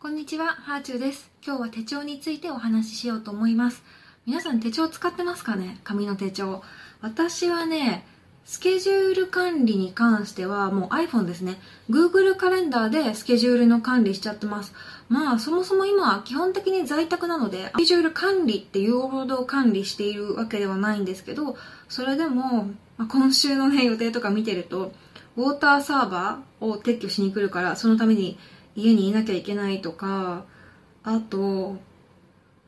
こんにちは、ハーチューです。今日は手帳についてお話ししようと思います。皆さん手帳使ってますかね？紙の手帳。私はね、スケジュール管理に関してはもう iPhone ですね。Google カレンダーでスケジュールの管理しちゃってます。まあそもそも今は基本的に在宅なので、スケジュール管理っていうほど管理しているわけではないんですけど、それでも、まあ、今週のね予定とか見てると、ウォーターサーバーを撤去しに来るから、そのために家にいなきゃいけないとか、あと、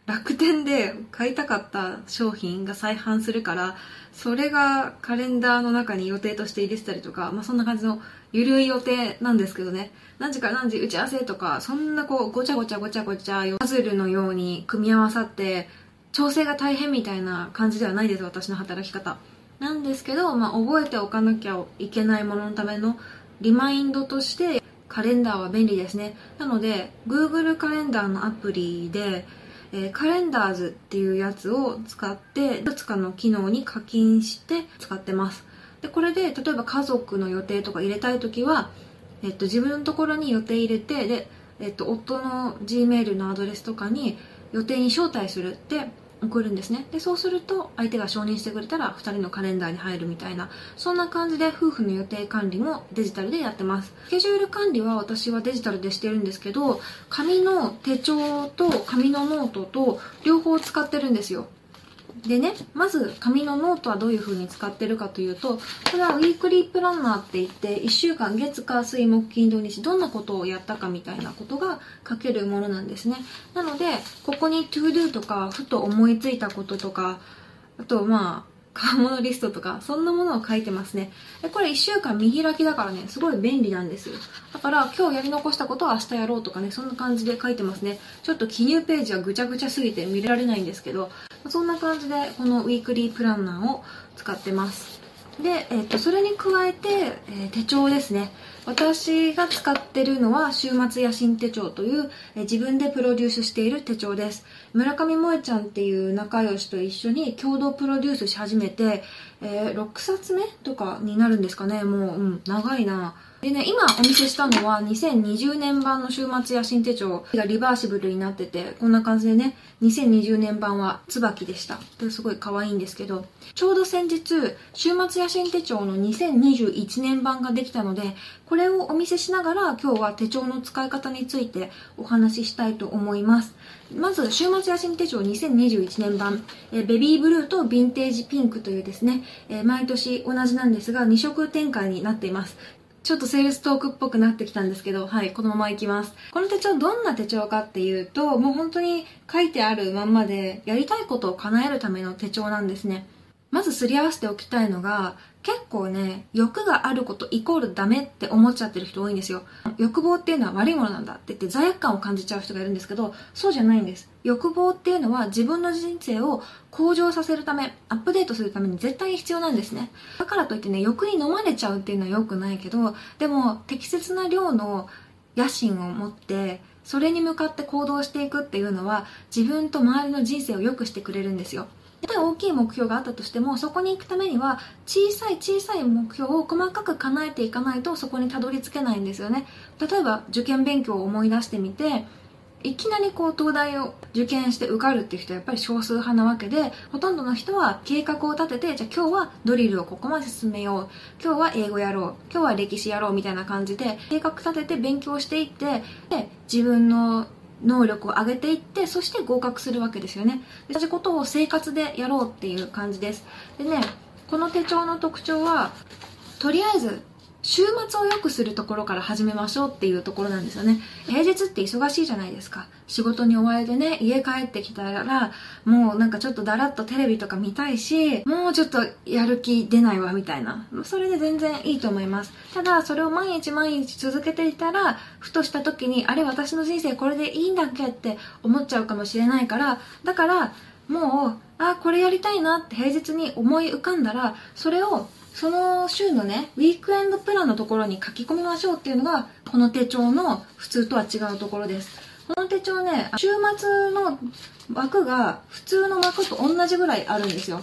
楽天で買いたかった商品が再販するから、それがカレンダーの中に予定として入れてたりとか、まあそんな感じのゆるい予定なんですけどね。何時から何時打ち合わせとか、そんなこうごちゃごちゃごちゃごちゃパズルのように組み合わさって、調整が大変みたいな感じではないです、私の働き方。なんですけど、まあ覚えておかなきゃいけないもののためのリマインドとしてカレンダーは便利ですね。なので、Google カレンダーのアプリで、えーカレンダーズっていうやつを使って、いくつかの機能に課金して使ってます。で、これで、例えば家族の予定とか入れたいときは、えっと、自分のところに予定入れて、で、えっと、夫の Gmail のアドレスとかに予定に招待するって送るんですね。で、そうすると相手が承認してくれたら2人のカレンダーに入るみたいな、そんな感じで夫婦の予定管理もデジタルでやってます。スケジュール管理は私はデジタルでしてるんですけど、紙の手帳と紙のノートと両方使ってるんですよ。でね、まず紙のノートはどういう風に使ってるかというと、これは weekly planner って言って、1週間月火水木金土日どんなことをやったかみたいなことが書けるものなんですね。なので、ここに To Do とか、ふと思いついたこととか、あとまあ、買うものリストとか、そんなものを書いてますね。でこれ1週間見開きだからね、すごい便利なんですよ。だから今日やり残したことは明日やろうとかね、そんな感じで書いてますね。ちょっと記入ページはぐちゃぐちゃすぎて見られないんですけど、そんな感じでこのウィークリープランナーを使ってます。で、えっとそれに加えて、えー手帳ですね私が使ってるのは週末野心手帳という、えー自分でプロデュースしている手帳です村上萌ちゃんっていう仲良しと一緒に共同プロデュースし始めて、えー6冊目とかになるんですかねもう、うん、長いなでね、今お見せしたのは2020年版の週末野心手帳がリバーシブルになってて、こんな感じでね、2020年版は椿でした。すごい可愛いんですけど、ちょうど先日、週末野心手帳の2021年版ができたので、これをお見せしながら今日は手帳の使い方についてお話ししたいと思います。まず、週末野心手帳2021年版、えベビーブルーとヴィンテージピンクというですね、え毎年同じなんですが、2色展開になっています。ちょっとセールストークっぽくなってきたんですけど、はい、このままいきます。この手帳どんな手帳かっていうと、もう本当に書いてあるまんまで、やりたいことを叶えるための手帳なんですね。まずすり合わせておきたいのが、結構ね、欲があることイコールダメって思っちゃってる人多いんですよ。欲望っていうのは悪いものなんだって言って罪悪感を感じちゃう人がいるんですけど、そうじゃないんです。欲望っていうのは自分の人生を向上させるため、アップデートするために絶対に必要なんですね。だからといってね、欲に飲まれちゃうっていうのは良くないけど、でも適切な量の野心を持って、それに向かって行動していくっていうのは自分と周りの人生を良くしてくれるんですよ。たとえ大きい目標があったとしてもそこに行くためには小さい小さい目標を細かく叶えていかないとそこにたどり着けないんですよね。例えば受験勉強を思い出してみていきなりこう東大を受験して受かるっていう人はやっぱり少数派なわけでほとんどの人は計画を立ててじゃあ今日はドリルをここまで進めよう今日は英語やろう今日は歴史やろうみたいな感じで計画立てて勉強していってで自分の能力を上げていってそして合格するわけですよね。で同じことを生活でやろうっていう感じです。でねこの手帳の特徴はとりあえず週末を良くするところから始めましょうっていうところなんですよね。平日って忙しいじゃないですか。仕事に追われてね家帰ってきたらもうなんかちょっとだらっとテレビとか見たいしもうちょっとやる気出ないわみたいな。それで全然いいと思います。ただそれを毎日毎日続けていたらふとした時にあれ私の人生これでいいんだっけって思っちゃうかもしれないからだからもうあこれやりたいなって平日に思い浮かんだらそれをその週のねウィークエンドプランのところに書き込みましょうっていうのがこの手帳の普通とは違うところですこの手帳ね週末の枠が普通の枠と同じぐらいあるんですよ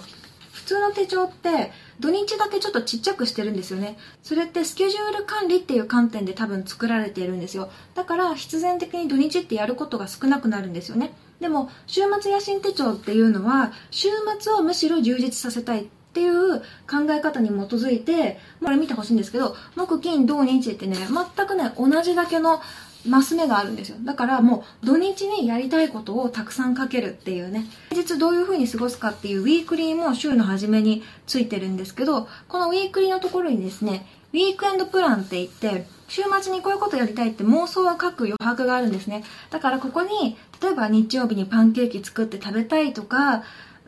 普通の手帳って土日だけちょっとちっちゃくしてるんですよね。それってスケジュール管理っていう観点で多分作られているんですよ。だから必然的に土日ってやることが少なくなるんですよね。でも、週末野心手帳っていうのは、週末をむしろ充実させたいっていう考え方に基づいて、これ見てほしいんですけど、木金土日ってね、全くね、同じだけのマス目があるんですよ。だからもう土日にやりたいことをたくさんかけるっていうね。平日どういう風に過ごすかっていうウィークリーも週の初めについてるんですけど、このウィークリーのところにですね、ウィークエンドプランって言って、週末にこういうことやりたいって妄想を書く余白があるんですね。だからここに、例えば日曜日にパンケーキ作って食べたいとか、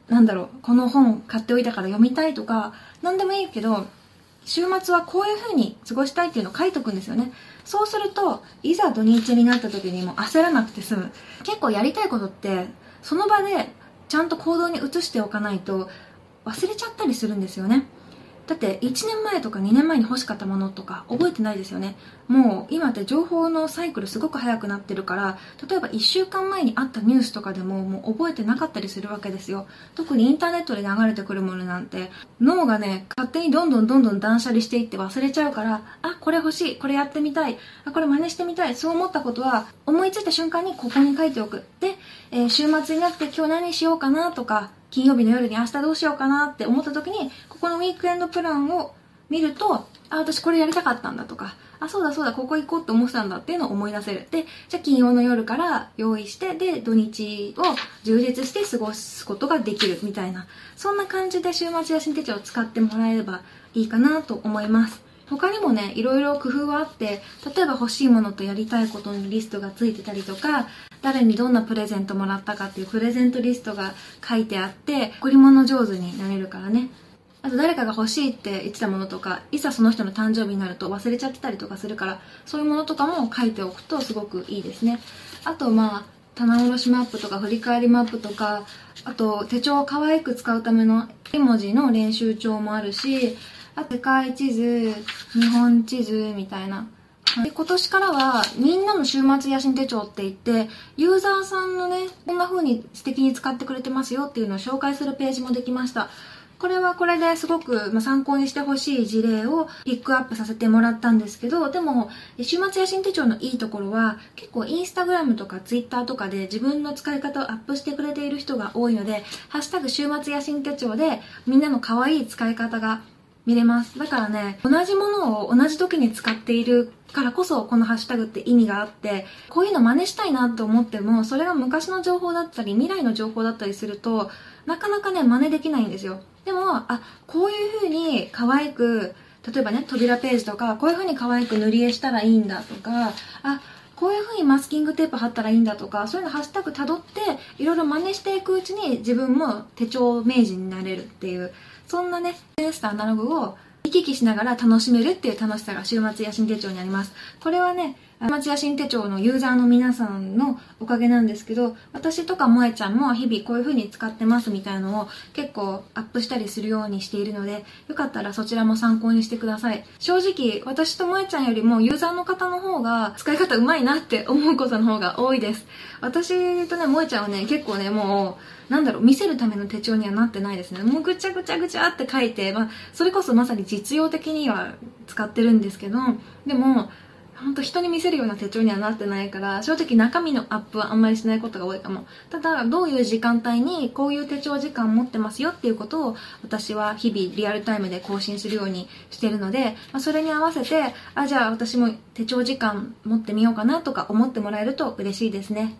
なんだろう、この本買っておいたから読みたいとか、なんでもいいけど、週末はこういう風に過ごしたいっていうのを書いとくんですよね。そうすると、いざ土日になった時にも焦らなくて済む。結構やりたいことって、その場でちゃんと行動に移しておかないと忘れちゃったりするんですよね。だって1年前とか2年前に欲しかったものとか覚えてないですよね。もう今って情報のサイクルすごく速くなってるから例えば1週間前にあったニュースとかでももう覚えてなかったりするわけですよ。特にインターネットで流れてくるものなんて脳がね勝手にどんどんどんどん断捨離していって忘れちゃうからあこれ欲しいこれやってみたいあこれ真似してみたいそう思ったことは思いついた瞬間にここに書いておく。で、えー、週末になって今日何しようかなとか金曜日の夜に明日どうしようかなって思った時にここのウィークエンドプランを見るとあ私これやりたかったんだとかあそうだそうだここ行こうって思ってたんだっていうのを思い出せる。でじゃあ金曜の夜から用意してで土日を充実して過ごすことができるみたいなそんな感じで週末野心手帳を使ってもらえればいいかなと思います。他にもねいろいろ工夫はあって例えば欲しいものとやりたいことのリストがついてたりとか誰にどんなプレゼントもらったかっていうプレゼントリストが書いてあって贈り物上手になれるからね。あと誰かが欲しいって言ってたものとかいざその人の誕生日になると忘れちゃってたりとかするからそういうものとかも書いておくとすごくいいですね。あとまあ棚卸しマップとか振り返りマップとかあと手帳を可愛く使うための絵文字の練習帳もあるしあ世界地図日本地図みたいなで今年からはみんなの週末野心手帳って言ってユーザーさんのねこんな風に素敵に使ってくれてますよっていうのを紹介するページもできました。これはこれですごく、ま参考にしてほしい事例をピックアップさせてもらったんですけど、でも、週末野心手帳のいいところは、結構インスタグラムとかツイッターとかで自分の使い方をアップしてくれている人が多いので、ハッシュタグ週末野心手帳でみんなの可愛い使い方が見れます。だからね、同じものを同じ時に使っているからこそこのハッシュタグって意味があって、こういうの真似したいなと思っても、それが昔の情報だったり、未来の情報だったりすると、なかなかね、真似できないんですよ。でも、あ、こういう風に可愛く、例えばね、扉ページとか、こういう風に可愛く塗り絵したらいいんだとか、あ、こういう風にマスキングテープ貼ったらいいんだとか、そういうのハッシュタグ辿って、いろいろ真似していくうちに自分も手帳名人になれるっていう、そんなね、SNS とアナログを行き来しながら楽しめるっていう楽しさが週末野心手帳にあります。これはね、週末野心手帳のユーザーの皆さんのおかげなんですけど、私とか萌ちゃんも日々こういう風に使ってますみたいなのを結構アップしたりするようにしているので、よかったらそちらも参考にしてください。正直、私と萌ちゃんよりもユーザーの方の方が使い方うまいなって思うことの方が多いです。私とね、萌ちゃんはね、結構ね、もう、なんだろう、見せるための手帳にはなってないですね。もうぐちゃぐちゃぐちゃって書いて、まあ、それこそまさに実用的には使ってるんですけど、でも、本当人に見せるような手帳にはなってないから、正直中身のアップはあんまりしないことが多いかも。ただ、どういう時間帯にこういう手帳時間持ってますよっていうことを私は日々リアルタイムで更新するようにしてるので、まあ、それに合わせて、あ、じゃあ私も手帳時間持ってみようかなとか思ってもらえると嬉しいですね。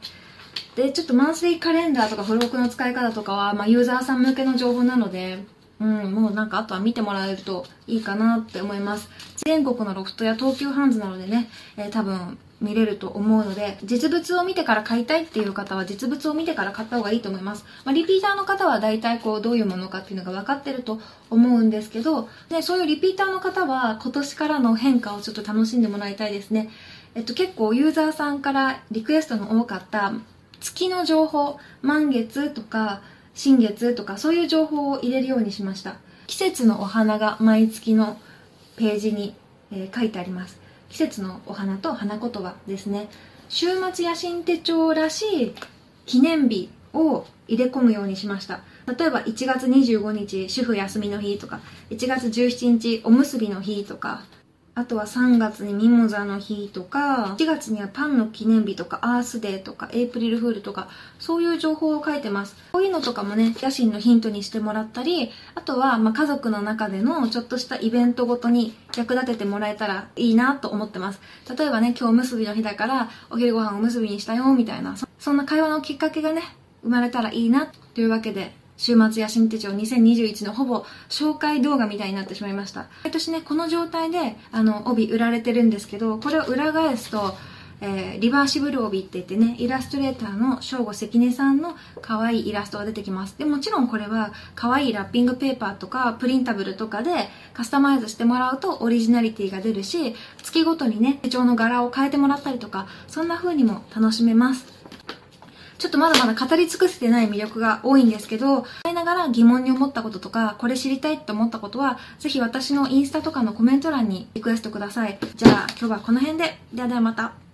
で、ちょっとマンスリーカレンダーとか付録の使い方とかは、まあ、ユーザーさん向けの情報なので、うん、もうなんかあとは見てもらえるといいかなって思います。全国のロフトや東急ハンズなのでね、えー、多分見れると思うので、実物を見てから買いたいっていう方は実物を見てから買った方がいいと思います。まあ、リピーターの方は大体こうどういうものかっていうのが分かってると思うんですけど、で、そういうリピーターの方は今年からの変化をちょっと楽しんでもらいたいですね。えっと結構ユーザーさんからリクエストの多かった月の情報、満月とか新月とかそういう情報を入れるようにしました。季節のお花が毎月のページに、えー、書いてあります。季節のお花と花言葉ですね。週末野心手帳らしい記念日を入れ込むようにしました。例えば1月25日主婦休みの日とか、1月17日おむすびの日とか、あとは3月にミモザの日とか、4月にはパンの記念日とか、アースデーとか、エイプリルフールとか、そういう情報を書いてます。こういうのとかもね、野心のヒントにしてもらったり、あとは、ま、家族の中でのちょっとしたイベントごとに役立ててもらえたらいいなと思ってます。例えばね、今日おむすびの日だから、お昼ご飯おむすびにしたよ、みたいな、そんな会話のきっかけがね、生まれたらいいな、というわけで、週末野心手帳2021のほぼ紹介動画みたいになってしまいました。毎年ね、この状態で、あの、帯売られてるんですけど、これを裏返すと、えー、リバーシブル帯って言ってね、イラストレーターの正吾関根さんの可愛いイラストが出てきます。で、もちろんこれは可愛いラッピングペーパーとかプリンタブルとかでカスタマイズしてもらうとオリジナリティが出るし、月ごとにね、手帳の柄を変えてもらったりとか、そんな風にも楽しめます。ちょっとまだまだ語り尽くせてない魅力が多いんですけど、いながら疑問に思ったこととか、これ知りたいって思ったことは、ぜひ私のインスタとかのコメント欄にリクエストください。じゃあ今日はこの辺で。ではではまた。